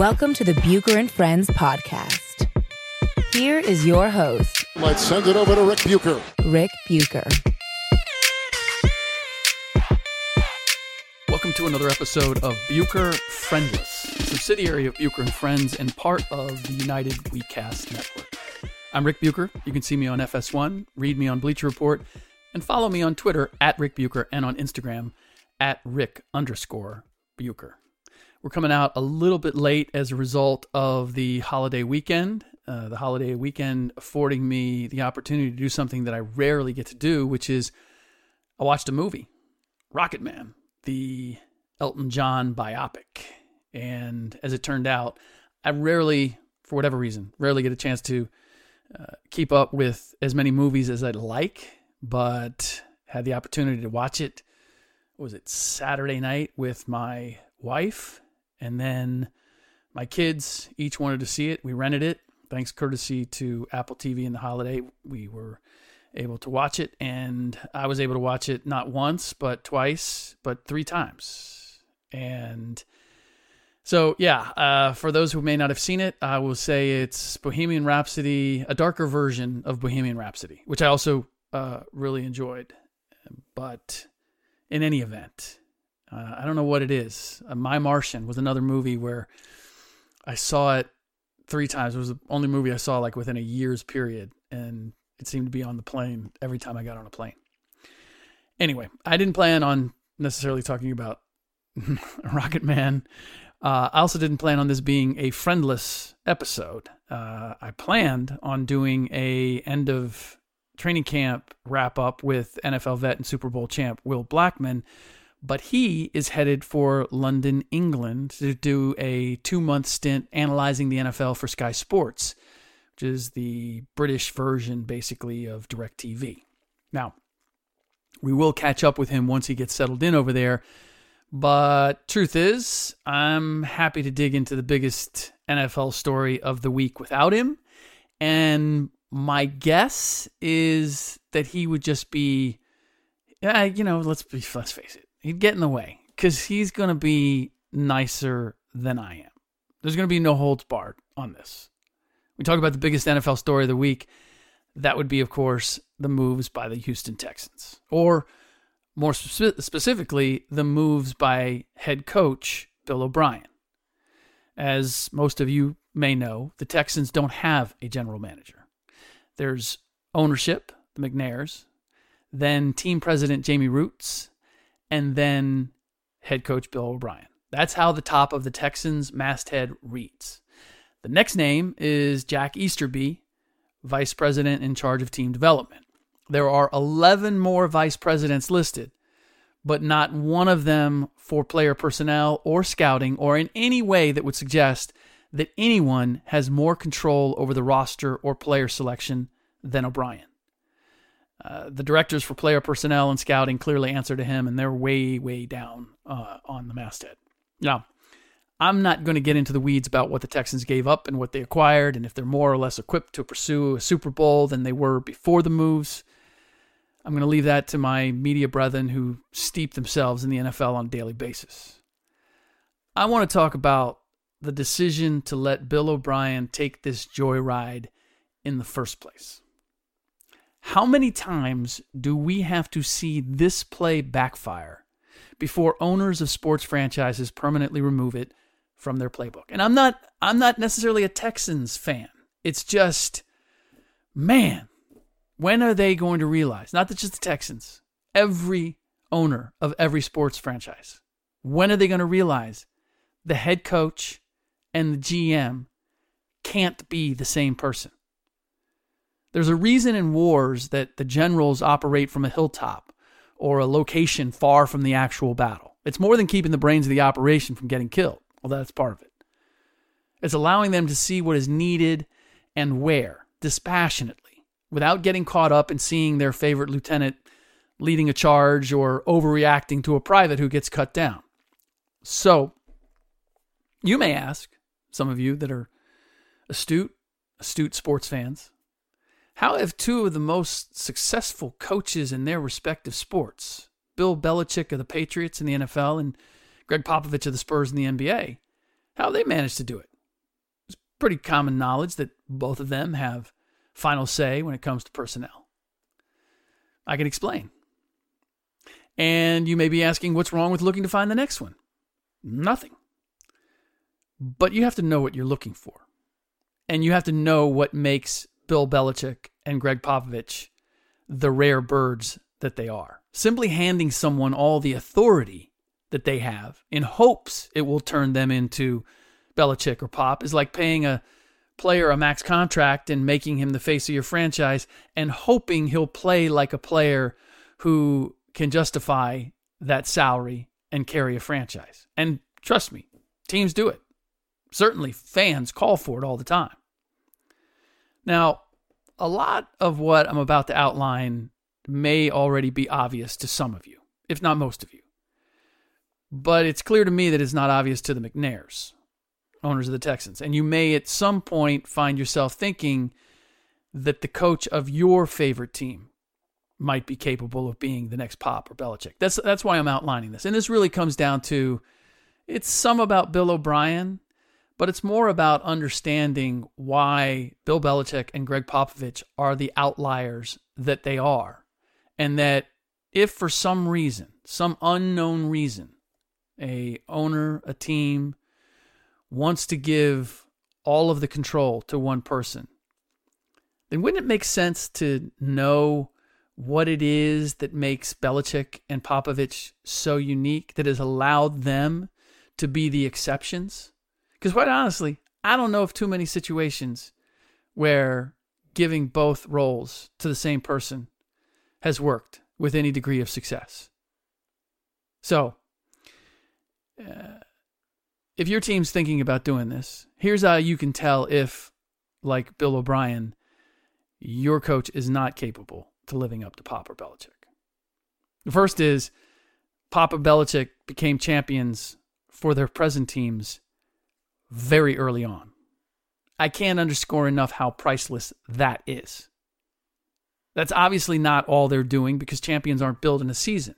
Welcome to the Bucher and Friends podcast. Here is your host, Let's send it over to Rick Bucher. Rick Bucher. Welcome to another episode of Bucher Friendless, a subsidiary of Bucher and Friends and part of the United WeCast network. I'm Rick Bucher. You can see me on FS1, read me on Bleacher Report, and follow me on Twitter at Rick Bucher and on Instagram at Rick underscore Bucher. We're coming out a little bit late as a result of the holiday weekend. Uh, the holiday weekend affording me the opportunity to do something that I rarely get to do, which is I watched a movie, Rocket Man, the Elton John biopic. And as it turned out, I rarely, for whatever reason, rarely get a chance to uh, keep up with as many movies as I'd like, but had the opportunity to watch it. Was it Saturday night with my wife? And then my kids each wanted to see it. We rented it. Thanks courtesy to Apple TV in the holiday, we were able to watch it. And I was able to watch it not once, but twice, but three times. And so, yeah, uh, for those who may not have seen it, I will say it's Bohemian Rhapsody, a darker version of Bohemian Rhapsody, which I also uh, really enjoyed. But in any event, uh, I don't know what it is. Uh, My Martian was another movie where I saw it three times. It was the only movie I saw like within a year's period, and it seemed to be on the plane every time I got on a plane. Anyway, I didn't plan on necessarily talking about Rocket Man. Uh, I also didn't plan on this being a friendless episode. Uh, I planned on doing a end of training camp wrap up with NFL vet and Super Bowl champ Will Blackman but he is headed for London, England to do a two month stint analyzing the NFL for Sky Sports, which is the British version basically of DirecTV. Now, we will catch up with him once he gets settled in over there. But truth is, I'm happy to dig into the biggest NFL story of the week without him. And my guess is that he would just be, uh, you know, let's be, let's face it, he'd get in the way because he's going to be nicer than I am. There's going to be no holds barred on this. We talk about the biggest NFL story of the week. That would be, of course, the moves by the Houston Texans, or more spe- specifically, the moves by head coach Bill O'Brien. As most of you may know, the Texans don't have a general manager. There's ownership, the McNairs, then team president Jamie Rootes, and then head coach Bill O'Brien. That's how the top of the Texans masthead reads. The next name is Jack Easterby, vice president in charge of team development. There are 11 more vice presidents listed, but not one of them for player personnel or scouting or in any way that would suggest that anyone has more control over the roster or player selection than O'Brien. Uh, the directors for player personnel and scouting clearly answer to him, and they're way, way down uh, on the masthead. Now, I'm not going to get into the weeds about what the Texans gave up and what they acquired, and if they're more or less equipped to pursue a Super Bowl than they were before the moves. I'm going to leave that to my media brethren who steep themselves in the NFL on a daily basis. I want to talk about the decision to let Bill O'Brien take this joyride in the first place. How many times do we have to see this play backfire before owners of sports franchises permanently remove it from their playbook. And I'm not I'm not necessarily a Texans fan. It's just man, when are they going to realize, not that just the Texans, every owner of every sports franchise, when are they going to realize the head coach and the GM can't be the same person? There's a reason in wars that the generals operate from a hilltop or a location far from the actual battle. It's more than keeping the brains of the operation from getting killed. Well, that's part of it. It's allowing them to see what is needed and where dispassionately without getting caught up in seeing their favorite lieutenant leading a charge or overreacting to a private who gets cut down. So, you may ask, some of you that are astute, astute sports fans, how have two of the most successful coaches in their respective sports, Bill Belichick of the Patriots in the NFL and Gregg Popovich of the Spurs in the NBA, how they managed to do it? It's pretty common knowledge that both of them have final say when it comes to personnel. I can explain. And you may be asking, what's wrong with looking to find the next one? Nothing. But you have to know what you're looking for. And you have to know what makes Bill Belichick and Gregg Popovich the rare birds that they are. Simply handing someone all the authority that they have in hopes it will turn them into Belichick or Pop is like paying a player a max contract and making him the face of your franchise and hoping he'll play like a player who can justify that salary and carry a franchise. And trust me, teams do it. Certainly, fans call for it all the time. Now, a lot of what I'm about to outline may already be obvious to some of you, if not most of you. But it's clear to me that it's not obvious to the McNairs, owners of the Texans. And you may at some point find yourself thinking that the coach of your favorite team might be capable of being the next Pop or Belichick. That's that's why I'm outlining this. And this really comes down to it's some about Bill O'Brien but it's more about understanding why Bill Belichick and Gregg Popovich are the outliers that they are. And that if for some reason, some unknown reason, a owner, a team wants to give all of the control to one person, then wouldn't it make sense to know what it is that makes Belichick and Popovich so unique that has allowed them to be the exceptions? Because quite honestly, I don't know of too many situations where giving both roles to the same person has worked with any degree of success. So, uh, if your team's thinking about doing this, here's how you can tell if, like Bill O'Brien, your coach is not capable to living up to Papa Belichick. The first is Papa Belichick became champions for their present teams very early on. I can't underscore enough how priceless that is. That's obviously not all they're doing because champions aren't built in a season.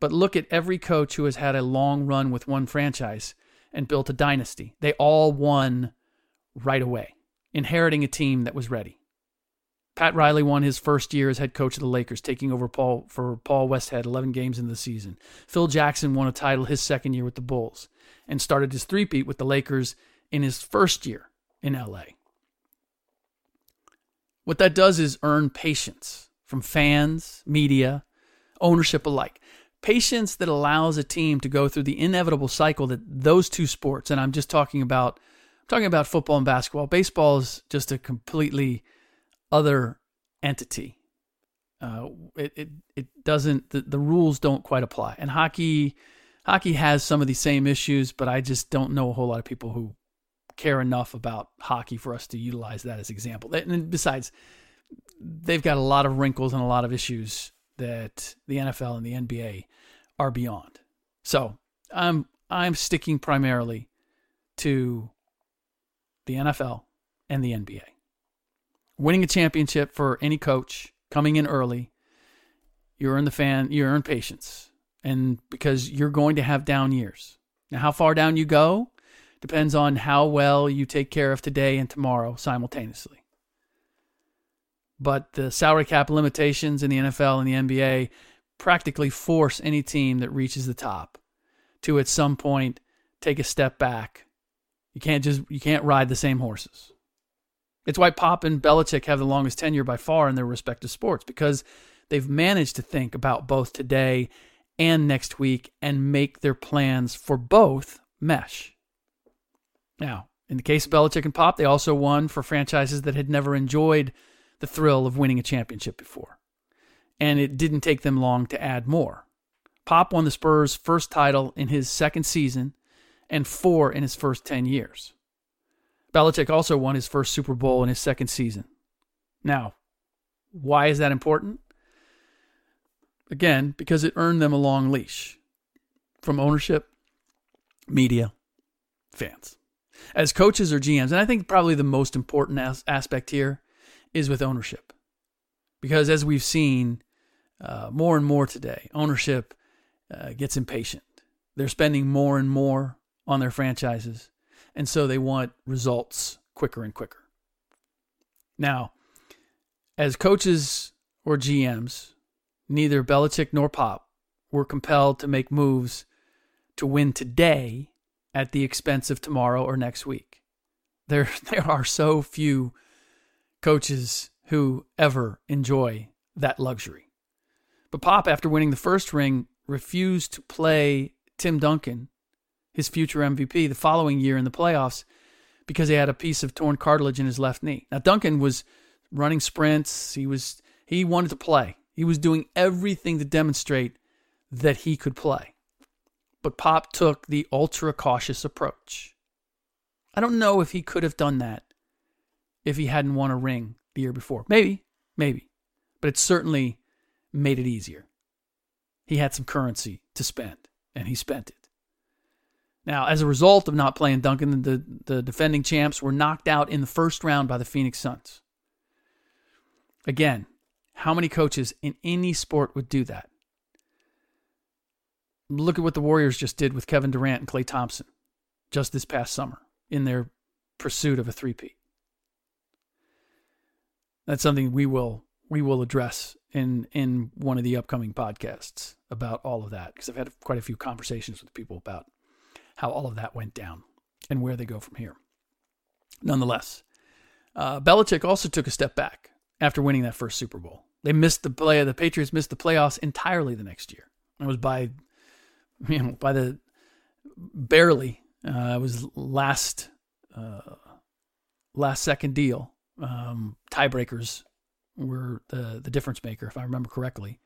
But look at every coach who has had a long run with one franchise and built a dynasty. They all won right away, inheriting a team that was ready. Pat Riley won his first year as head coach of the Lakers, taking over Paul for Paul Westhead 11 games in the season. Phil Jackson won a title his second year with the Bulls and started his three-peat with the Lakers in his first year in LA. What that does is earn patience from fans, media, ownership alike. Patience that allows a team to go through the inevitable cycle that those two sports, and I'm just talking about I'm talking about football and basketball. Baseball is just a completely other entity. Uh, it, it it doesn't the, the rules don't quite apply. And hockey hockey has some of the same issues, but I just don't know a whole lot of people who care enough about hockey for us to utilize that as example. And besides, they've got a lot of wrinkles and a lot of issues that the NFL and the NBA are beyond. So I'm I'm sticking primarily to the NFL and the NBA. Winning a championship for any coach coming in early, you earn the fan, you earn patience and because you're going to have down years. Now, how far down you go depends on how well you take care of today and tomorrow simultaneously. But the salary cap limitations in the NFL and the NBA practically force any team that reaches the top to at some point take a step back. You can't just you can't ride the same horses. It's why Pop and Belichick have the longest tenure by far in their respective sports because they've managed to think about both today and next week and make their plans for both mesh. Now, in the case of Belichick and Pop, they also won for franchises that had never enjoyed the thrill of winning a championship before. And it didn't take them long to add more. Pop won the Spurs' first title in his second season and four in his first 10 years. Belichick also won his first Super Bowl in his second season. Now, why is that important? Again, because it earned them a long leash from ownership, media, fans. As coaches or GMs, and I think probably the most important as- aspect here is with ownership. Because as we've seen uh, more and more today, ownership uh, gets impatient. They're spending more and more on their franchises, and so they want results quicker and quicker. Now, as coaches or GMs, neither Belichick nor Pop were compelled to make moves to win today at the expense of tomorrow or next week. There, there are so few coaches who ever enjoy that luxury. But Pop, after winning the first ring, refused to play Tim Duncan, his future MVP, the following year in the playoffs because he had a piece of torn cartilage in his left knee. Now Duncan was running sprints, he was he wanted to play. He was doing everything to demonstrate that he could play. But Pop took the ultra cautious approach. I don't know if he could have done that if he hadn't won a ring the year before. Maybe, maybe. But it certainly made it easier. He had some currency to spend, and he spent it. Now, as a result of not playing Duncan, the, the defending champs were knocked out in the first round by the Phoenix Suns. Again, how many coaches in any sport would do that? Look at what the Warriors just did with Kevin Durant and Klay Thompson just this past summer in their pursuit of a three-peat. That's something we will we will address in in one of the upcoming podcasts about all of that because I've had quite a few conversations with people about how all of that went down and where they go from here. Nonetheless, uh, Belichick also took a step back after winning that first Super Bowl. They missed the play. The Patriots missed the playoffs entirely the next year. It was by, you know, by the barely. Uh, it was last, uh, last second deal. Um, tiebreakers were the the difference maker, if I remember correctly.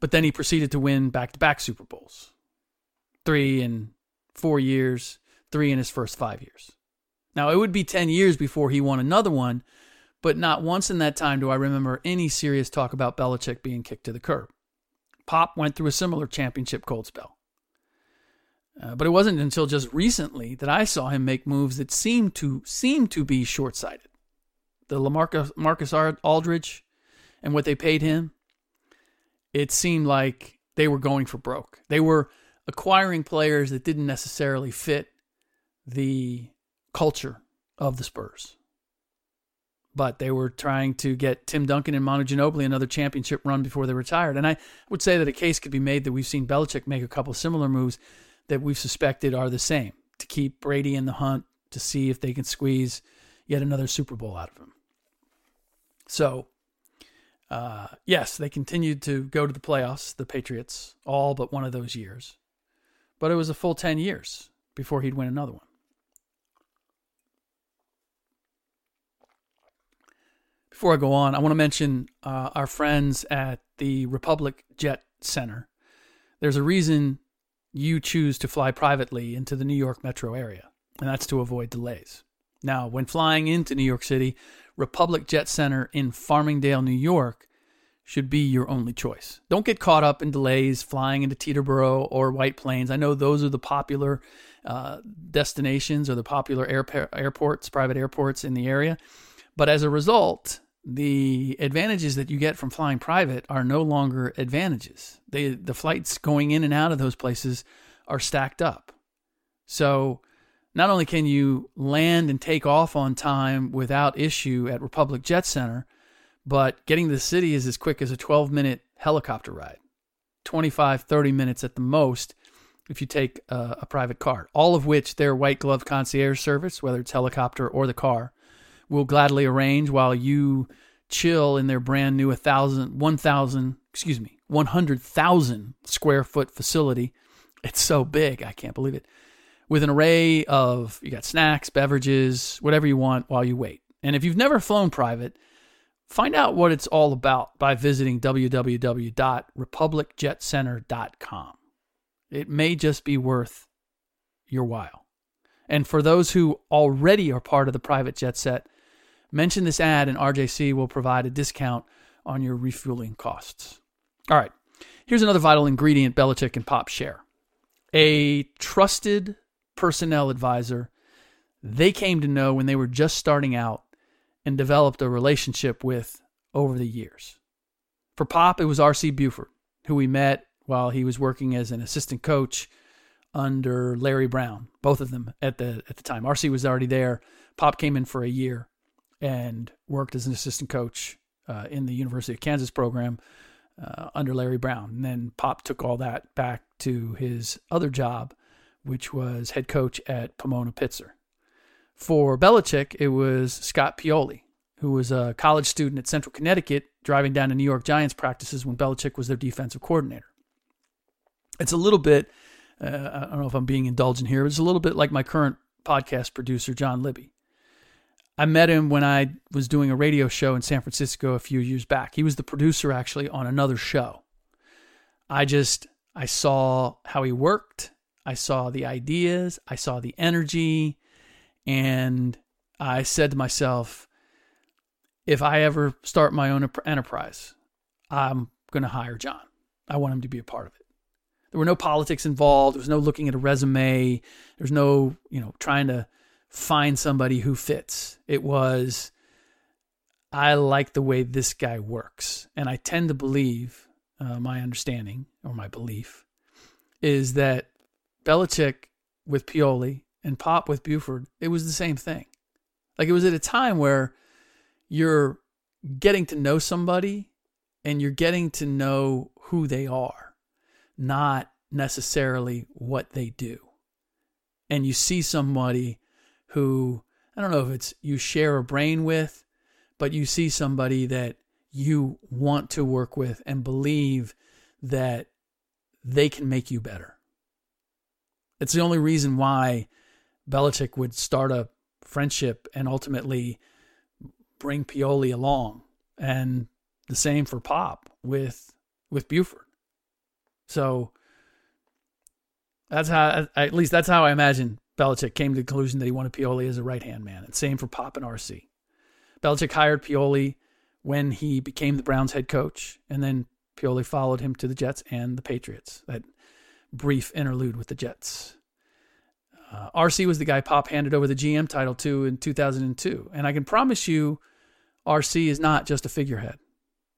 But then he proceeded to win back to back Super Bowls, three in four years, three in his first five years. Now it would be ten years before he won another one but not once in that time do I remember any serious talk about Belichick being kicked to the curb. Pop went through a similar championship cold spell. Uh, but it wasn't until just recently that I saw him make moves that seemed to seem to be short-sighted. The LaMarcus Marcus Aldridge and what they paid him, it seemed like they were going for broke. They were acquiring players that didn't necessarily fit the culture of the Spurs but they were trying to get Tim Duncan and Manu Ginobili another championship run before they retired. And I would say that a case could be made that we've seen Belichick make a couple similar moves that we've suspected are the same to keep Brady in the hunt to see if they can squeeze yet another Super Bowl out of him. So, uh, yes, they continued to go to the playoffs, the Patriots, all but one of those years. But it was a full 10 years before he'd win another one. Before I go on, I want to mention uh, our friends at the Republic Jet Center. There's a reason you choose to fly privately into the New York metro area, and that's to avoid delays. Now, when flying into New York City, Republic Jet Center in Farmingdale, New York, should be your only choice. Don't get caught up in delays flying into Teterboro or White Plains. I know those are the popular uh, destinations or the popular airports, private airports in the area. But as a result, the advantages that you get from flying private are no longer advantages. They, the flights going in and out of those places are stacked up. So not only can you land and take off on time without issue at Republic Jet Center, but getting to the city is as quick as a 12 minute helicopter ride. 25, 30 minutes at the most if you take a, a private car. All of which their white glove concierge service, whether it's helicopter or the car, will gladly arrange while you chill in their brand new 1,000, 1,000, excuse me, 100,000 square foot facility. It's so big, I can't believe it. With an array of, you got snacks, beverages, whatever you want while you wait. And if you've never flown private, find out what it's all about by visiting www.republicjetcenter.com. It may just be worth your while. And for those who already are part of the private jet set, mention this ad and RJC will provide a discount on your refueling costs. All right, here's another vital ingredient Belichick and Pop share a trusted personnel advisor they came to know when they were just starting out and developed a relationship with over the years. For Pop, it was R.C. Buford, who we met while he was working as an assistant coach under Larry Brown, both of them at the at the time. RC was already there. Pop came in for a year and worked as an assistant coach uh, in the University of Kansas program uh, under Larry Brown. And then Pop took all that back to his other job, which was head coach at Pomona Pitzer. For Belichick, it was Scott Pioli, who was a college student at Central Connecticut, driving down to New York Giants practices when Belichick was their defensive coordinator. It's a little bit, uh, I don't know if I'm being indulgent here, but it's a little bit like my current podcast producer, John Libby. I met him when I was doing a radio show in San Francisco a few years back. He was the producer actually on another show. I just I saw how he worked, I saw the ideas, I saw the energy, and I said to myself, if I ever start my own enterprise, I'm going to hire John. I want him to be a part of it. There were no politics involved. There was no looking at a resume. There's no, you know, trying to find somebody who fits. It was, I like the way this guy works. And I tend to believe, uh, my understanding or my belief is that Belichick with Pioli and Pop with Buford, it was the same thing. Like it was at a time where you're getting to know somebody and you're getting to know who they are, not necessarily what they do. And you see somebody who I don't know if it's you share a brain with, but you see somebody that you want to work with and believe that they can make you better. It's the only reason why Belichick would start a friendship and ultimately bring Pioli along. And the same for Pop with with Buford. So that's how at least that's how I imagine Belichick came to the conclusion that he wanted Pioli as a right hand man. And same for Pop and RC. Belichick hired Pioli when he became the Browns head coach, and then Pioli followed him to the Jets and the Patriots. That brief interlude with the Jets. Uh, RC was the guy Pop handed over the GM title to in 2002. And I can promise you, RC is not just a figurehead.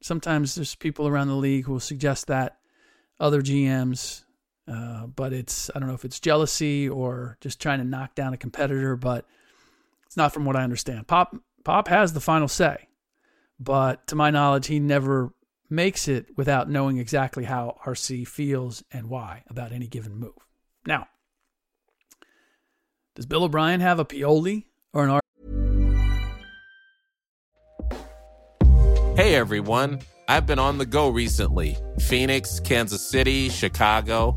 Sometimes there's people around the league who will suggest that other GMs uh, but it's I don't know if it's jealousy or just trying to knock down a competitor, but it's not from what I understand. Pop Pop has the final say, but to my knowledge, he never makes it without knowing exactly how RC feels and why about any given move. Now, does Bill O'Brien have a Pioli or an R? Hey everyone, I've been on the go recently. Phoenix, Kansas City, Chicago.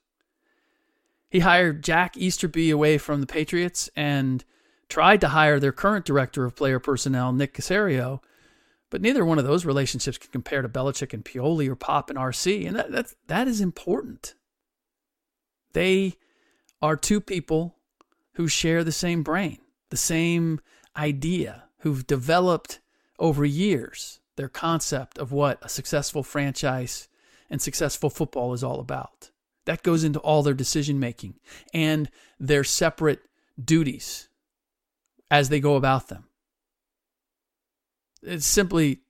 He hired Jack Easterby away from the Patriots and tried to hire their current director of player personnel, Nick Caserio, but neither one of those relationships can compare to Belichick and Pioli or Pop and RC, and that that's, that is important. They are two people who share the same brain, the same idea, who've developed over years their concept of what a successful franchise and successful football is all about. That goes into all their decision making and their separate duties as they go about them. It's simply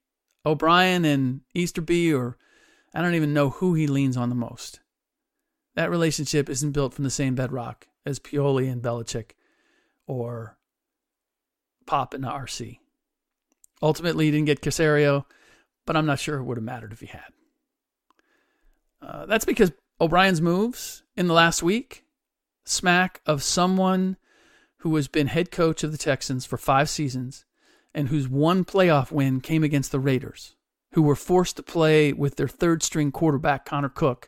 O'Brien and Easterby, or I don't even know who he leans on the most. That relationship isn't built from the same bedrock as Pioli and Belichick or Pop and RC. Ultimately, he didn't get Caserio, but I'm not sure it would have mattered if he had. Uh, that's because O'Brien's moves in the last week smack of someone who has been head coach of the Texans for five seasons and whose one playoff win came against the Raiders, who were forced to play with their third string quarterback, Connor Cook,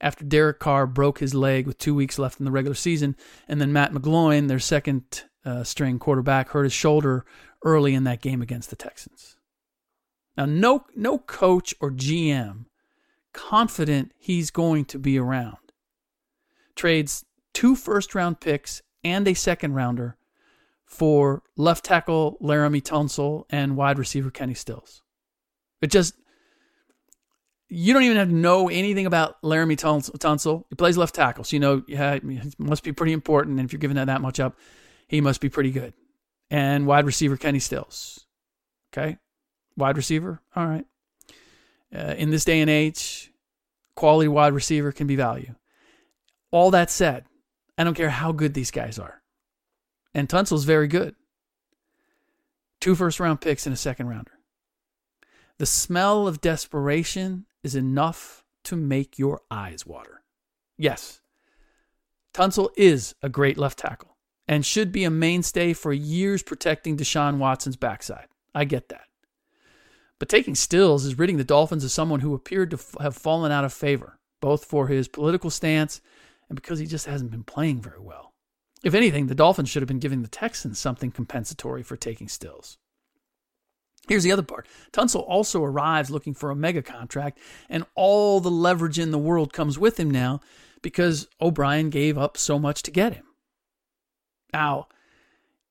after Derek Carr broke his leg with two weeks left in the regular season. And then Matt McGloin, their second uh, string quarterback, hurt his shoulder early in that game against the Texans. Now, no, no coach or GM confident he's going to be around trades two first round picks and a second rounder for left tackle Laremy Tunsil and wide receiver Kenny Stills. It just you don't even have to know anything about Laremy Tunsil. He plays left tackle, so you know yeah, he must be pretty important. And if you're giving that that much up, he must be pretty good. And wide receiver Kenny Stills. Okay, wide receiver. All right. Uh, in this day and age, quality wide receiver can be value. All that said, I don't care how good these guys are. And Tunsil's very good. Two first round picks and a second rounder. The smell of desperation is enough to make your eyes water. Yes, Tunsil is a great left tackle and should be a mainstay for years protecting Deshaun Watson's backside. I get that. But taking Stills is ridding the Dolphins of someone who appeared to f- have fallen out of favor, both for his political stance and because he just hasn't been playing very well. If anything, the Dolphins should have been giving the Texans something compensatory for taking Stills. Here's the other part. Tunsil also arrives looking for a mega contract, and all the leverage in the world comes with him now because O'Brien gave up so much to get him. Now,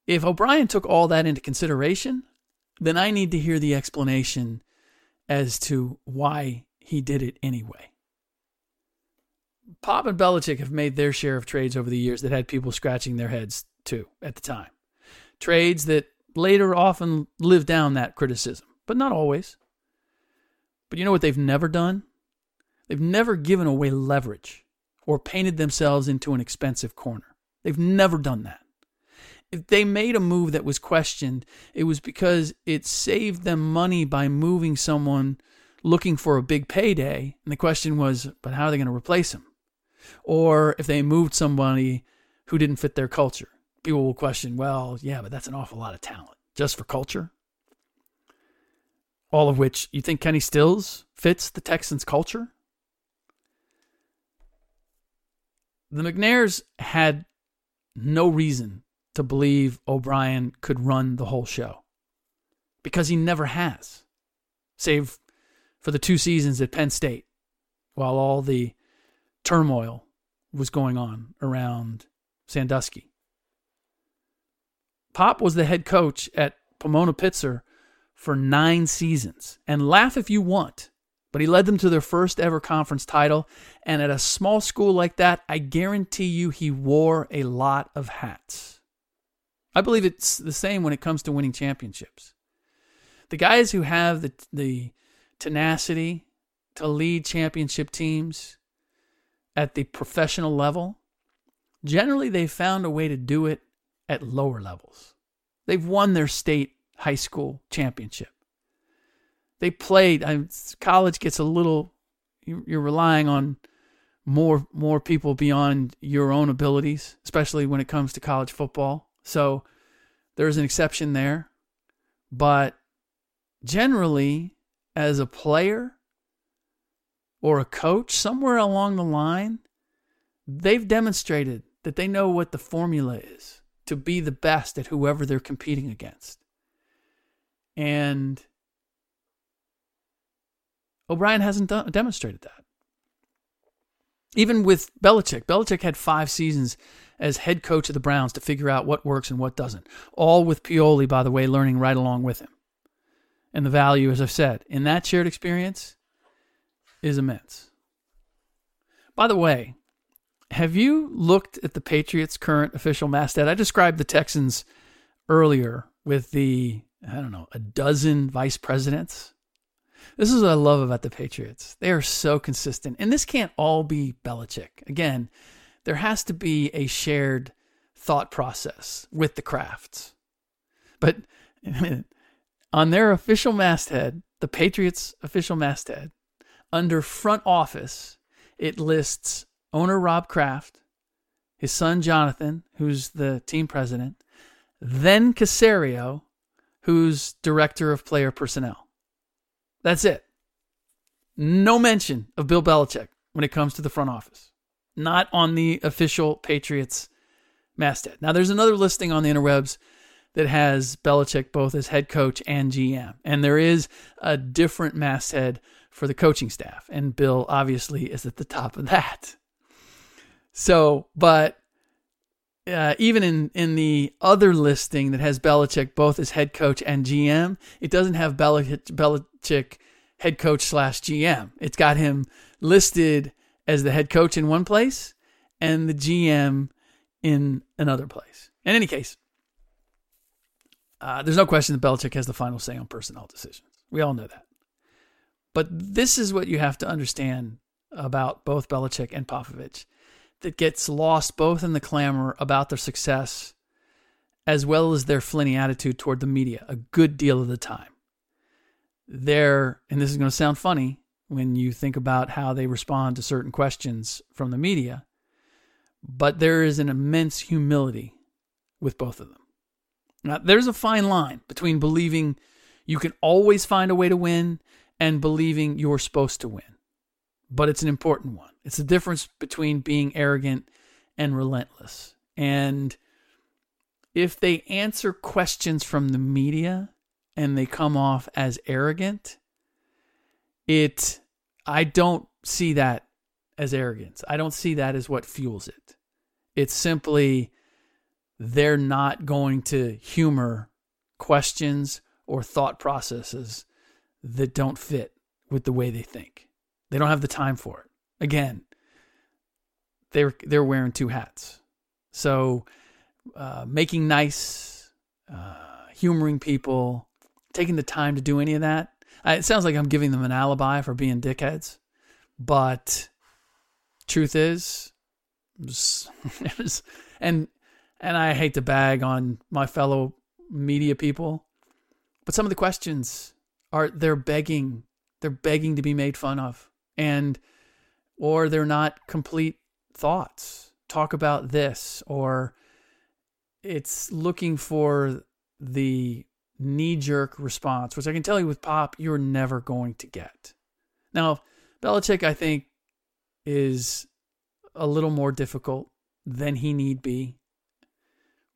if O'Brien took all that into consideration, then I need to hear the explanation as to why he did it anyway. Pop and Belichick have made their share of trades over the years that had people scratching their heads too at the time. Trades that later often live down that criticism, but not always. But you know what they've never done? They've never given away leverage or painted themselves into an expensive corner. They've never done that. If they made a move that was questioned, it was because it saved them money by moving someone looking for a big payday. And the question was, but how are they going to replace him? Or if they moved somebody who didn't fit their culture, people will question, well, yeah, but that's an awful lot of talent just for culture. All of which you think Kenny Stills fits the Texans' culture? The McNairs had no reason to believe O'Brien could run the whole show because he never has, save for the two seasons at Penn State while all the turmoil was going on around Sandusky. Pop was the head coach at Pomona Pitzer for nine seasons. And laugh if you want, but he led them to their first ever conference title. And at a small school like that, I guarantee you he wore a lot of hats. I believe it's the same when it comes to winning championships. The guys who have the, the tenacity to lead championship teams at the professional level, generally they've found a way to do it at lower levels. They've won their state high school championship. They played. I, college gets a little. You're relying on more more people beyond your own abilities, especially when it comes to college football. So there's an exception there, but generally, as a player, or a coach somewhere along the line, they've demonstrated that they know what the formula is to be the best at whoever they're competing against. And O'Brien hasn't demonstrated that. Even with Belichick, Belichick had five seasons as head coach of the Browns to figure out what works and what doesn't. All with Pioli, by the way, learning right along with him. And the value, as I've said, in that shared experience, is immense. By the way, have you looked at the Patriots' current official masthead? I described the Texans earlier with the, I don't know, a dozen vice presidents. This is what I love about the Patriots. They are so consistent. And this can't all be Belichick. Again, there has to be a shared thought process with the Krafts. But on their official masthead, the Patriots' official masthead, under front office, it lists owner Rob Kraft, his son Jonathan, who's the team president, then Caserio, who's director of player personnel. That's it. No mention of Bill Belichick when it comes to the front office. Not on the official Patriots masthead. Now, there's another listing on the interwebs that has Belichick both as head coach and GM. And there is a different masthead for the coaching staff. And Bill obviously is at the top of that. So, but uh, even in, in the other listing that has Belichick both as head coach and GM, it doesn't have Belichick, Belichick head coach slash GM. It's got him listed as the head coach in one place and the GM in another place. In any case, uh, there's no question that Belichick has the final say on personnel decisions. We all know that. But this is what you have to understand about both Belichick and Popovich that gets lost both in the clamor about their success as well as their flinty attitude toward the media a good deal of the time. They're, and this is going to sound funny when you think about how they respond to certain questions from the media, but there is an immense humility with both of them. Now, there's a fine line between believing you can always find a way to win and believing you're supposed to win. But it's an important one. It's the difference between being arrogant and relentless. And if they answer questions from the media and they come off as arrogant, it I don't see that as arrogance. I don't see that as what fuels it. It's simply they're not going to humor questions or thought processes that don't fit with the way they think. They don't have the time for it. Again, they're they're wearing two hats. So, uh, making nice, uh, humoring people, taking the time to do any of that. It sounds like I'm giving them an alibi for being dickheads, but truth is, it was, and and I hate to bag on my fellow media people, but some of the questions are they're begging, they're begging to be made fun of. And or they're not complete thoughts. Talk about this or it's looking for the knee jerk response, which I can tell you with Pop, you're never going to get. Now, Belichick, I think, is a little more difficult than he need be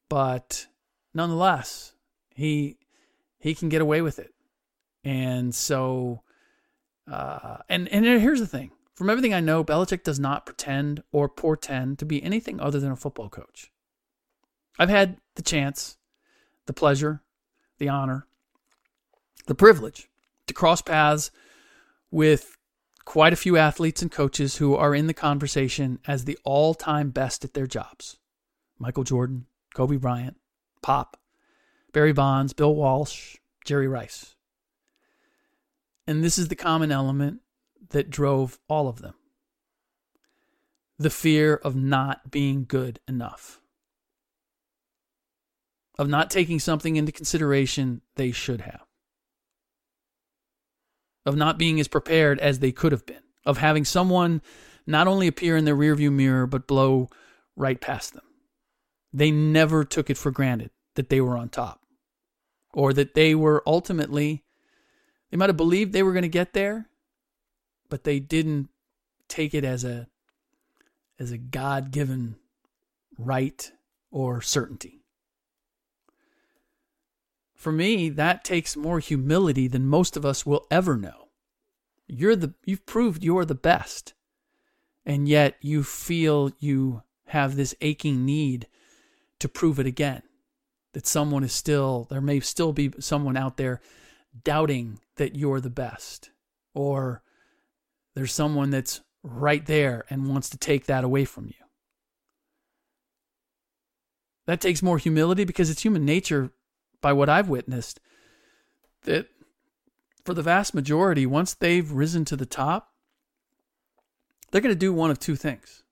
but nonetheless, he he can get away with it. And so, uh, and and here's the thing: from everything I know, Belichick does not pretend or portend to be anything other than a football coach. I've had the chance, the pleasure, the honor, the privilege to cross paths with quite a few athletes and coaches who are in the conversation as the all-time best at their jobs. Michael Jordan, Kobe Bryant, Pop, Barry Bonds, Bill Walsh, Jerry Rice. And this is the common element that drove all of them the fear of not being good enough, of not taking something into consideration they should have, of not being as prepared as they could have been, of having someone not only appear in their rearview mirror, but blow right past them. They never took it for granted that they were on top or that they were ultimately, they might have believed they were going to get there, but they didn't take it as a as a god-given right or certainty. For me, that takes more humility than most of us will ever know. You're the you've proved you're the best. And yet you feel you have this aching need to prove it again. That someone is still, there may still be someone out there doubting that you're the best. Or there's someone that's right there and wants to take that away from you. That takes more humility because it's human nature, by what I've witnessed, that for the vast majority, once they've risen to the top, they're going to do one of two things.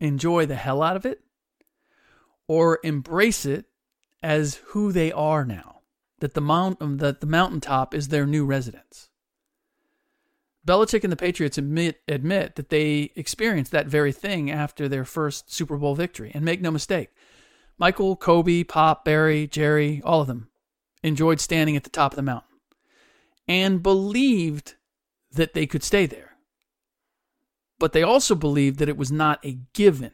Enjoy the hell out of it or embrace it as who they are now that the mount um, that the mountaintop is their new residence. Belichick and the Patriots admit admit that they experienced that very thing after their first Super Bowl victory. And make no mistake Michael, Kobe, Pop, Barry, Jerry, all of them enjoyed standing at the top of the mountain and believed that they could stay there. But they also believed that it was not a given,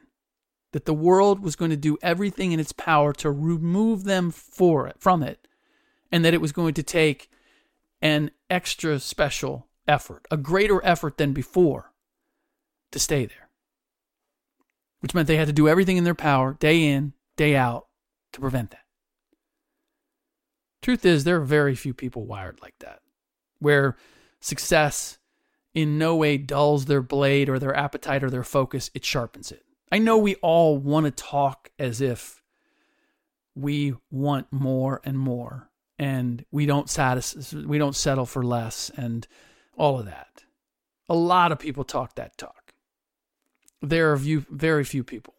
that the world was going to do everything in its power to remove them for it, from it, and that it was going to take an extra special effort, a greater effort than before, to stay there. Which meant they had to do everything in their power, day in, day out, to prevent that. Truth is, there are very few people wired like that where success in no way dulls their blade or their appetite or their focus, it sharpens it. I know we all want to talk as if we want more and more and we don't satisfy, we don't settle for less and all of that. A lot of people talk that talk. There are few, very few people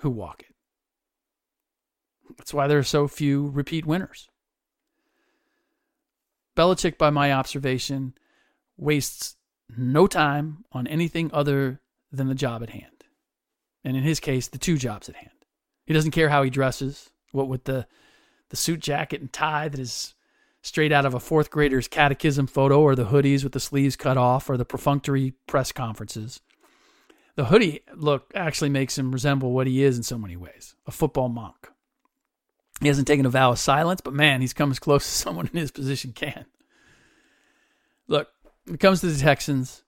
who walk it. That's why there are so few repeat winners. Belichick, by my observation, wastes no time on anything other than the job at hand. And in his case, the two jobs at hand. He doesn't care how he dresses, what with the, the suit jacket and tie that is straight out of a fourth grader's catechism photo, or the hoodies with the sleeves cut off, or the perfunctory press conferences. The hoodie look actually makes him resemble what he is in so many ways a football monk. He hasn't taken a vow of silence, but man, he's come as close as someone in his position can. Look, when it comes to the Texans,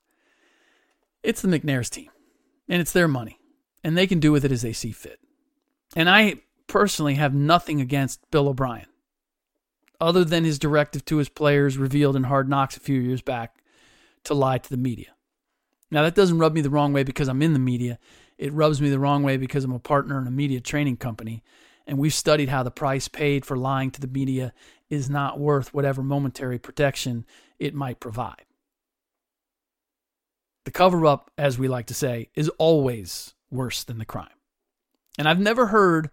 it's the McNair's team, and it's their money, and they can do with it as they see fit. And I personally have nothing against Bill O'Brien, other than his directive to his players revealed in Hard Knocks a few years back to lie to the media. Now, that doesn't rub me the wrong way because I'm in the media. It rubs me the wrong way because I'm a partner in a media training company and we've studied how the price paid for lying to the media is not worth whatever momentary protection it might provide. The cover up, as we like to say, is always worse than the crime. And I've never heard,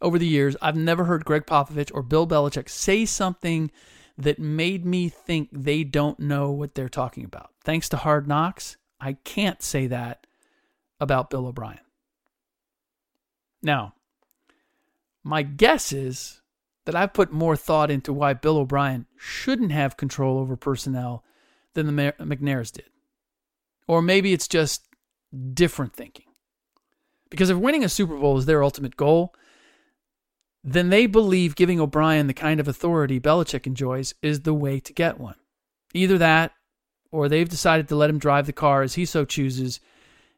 over the years, I've never heard Gregg Popovich or Bill Belichick say something that made me think they don't know what they're talking about. Thanks to Hard Knocks, I can't say that about Bill O'Brien. Now, my guess is that I've put more thought into why Bill O'Brien shouldn't have control over personnel than the McNairs did. Or maybe it's just different thinking. Because if winning a Super Bowl is their ultimate goal, then they believe giving O'Brien the kind of authority Belichick enjoys is the way to get one. Either that, or they've decided to let him drive the car as he so chooses,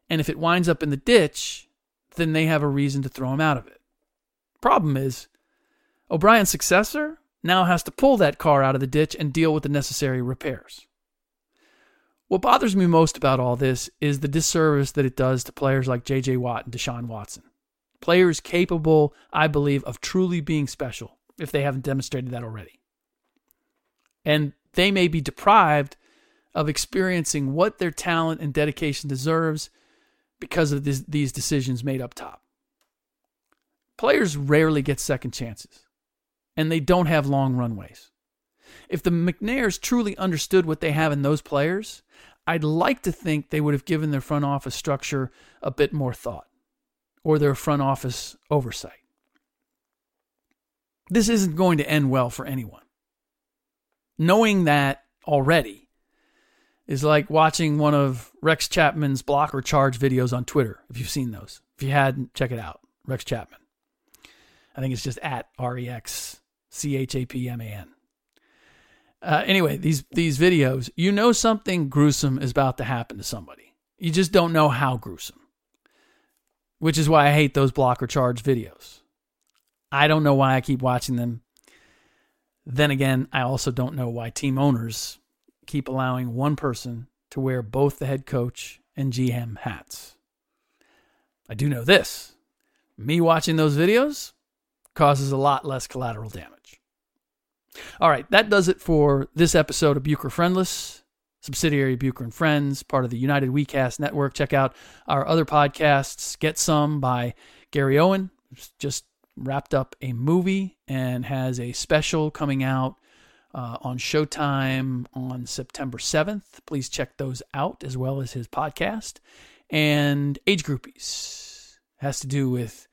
and if it winds up in the ditch, then they have a reason to throw him out of it. Problem is, O'Brien's successor now has to pull that car out of the ditch and deal with the necessary repairs. What bothers me most about all this is the disservice that it does to players like J.J. Watt and Deshaun Watson. Players capable, I believe, of truly being special, if they haven't demonstrated that already. And they may be deprived of experiencing what their talent and dedication deserves because of this, these decisions made up top. Players rarely get second chances, and they don't have long runways. If the McNairs truly understood what they have in those players, I'd like to think they would have given their front office structure a bit more thought or their front office oversight. This isn't going to end well for anyone. Knowing that already is like watching one of Rex Chapman's block or charge videos on Twitter, if you've seen those. If you hadn't, check it out. Rex Chapman. I think it's just at R E X C H A P M A N. Uh, anyway, these these videos, you know something gruesome is about to happen to somebody. You just don't know how gruesome. Which is why I hate those blocker charge videos. I don't know why I keep watching them. Then again, I also don't know why team owners keep allowing one person to wear both the head coach and GM hats. I do know this me watching those videos causes a lot less collateral damage. All right, that does it for this episode of Bucher Friendless, subsidiary Bucher and Friends, part of the United WeCast network. Check out our other podcasts. Get Some by Gary Owen, just wrapped up a movie and has a special coming out uh, on Showtime on September 7th. Please check those out as well as his podcast. And Age Groupies has to do with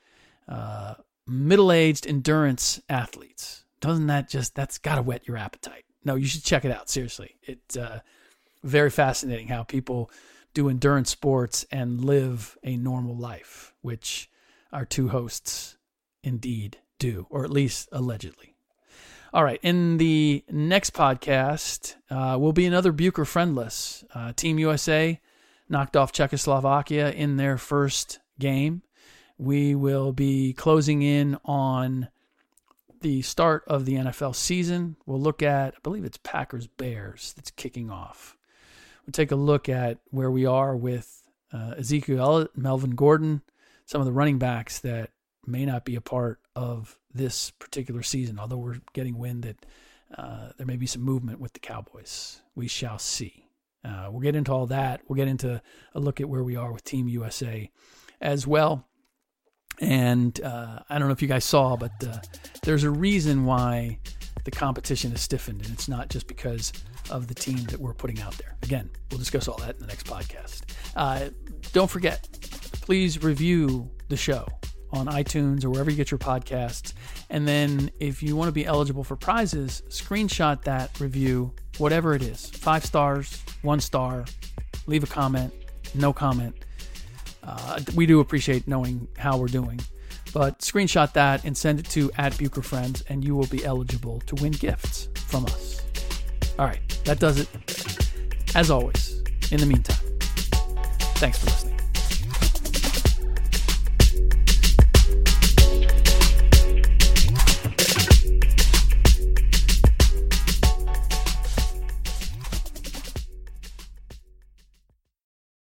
uh, middle aged endurance athletes. Doesn't that just, that's got to whet your appetite. No, you should check it out. Seriously. It's uh, very fascinating how people do endurance sports and live a normal life, which our two hosts indeed do, or at least allegedly. All right, in the next podcast uh, will be another Bucher friendless. Uh, Team USA knocked off Czechoslovakia in their first game. We will be closing in on the start of the NFL season. We'll look at, I believe it's Packers Bears that's kicking off. We'll take a look at where we are with uh, Ezekiel Melvin Gordon, some of the running backs that may not be a part of this particular season, although we're getting wind that uh, there may be some movement with the Cowboys. We shall see. Uh, we'll get into all that. We'll get into a look at where we are with Team USA as well. And uh, I don't know if you guys saw, but uh, there's a reason why the competition is stiffened, and it's not just because of the team that we're putting out there. Again, we'll discuss all that in the next podcast. Uh, don't forget, please review the show on iTunes or wherever you get your podcasts. And then if you want to be eligible for prizes, screenshot that review, whatever it is five stars, one star, leave a comment, no comment. Uh, we do appreciate knowing how we're doing. But screenshot that and send it to at Bucher Friends, and you will be eligible to win gifts from us. All right, that does it. As always, in the meantime, thanks for listening.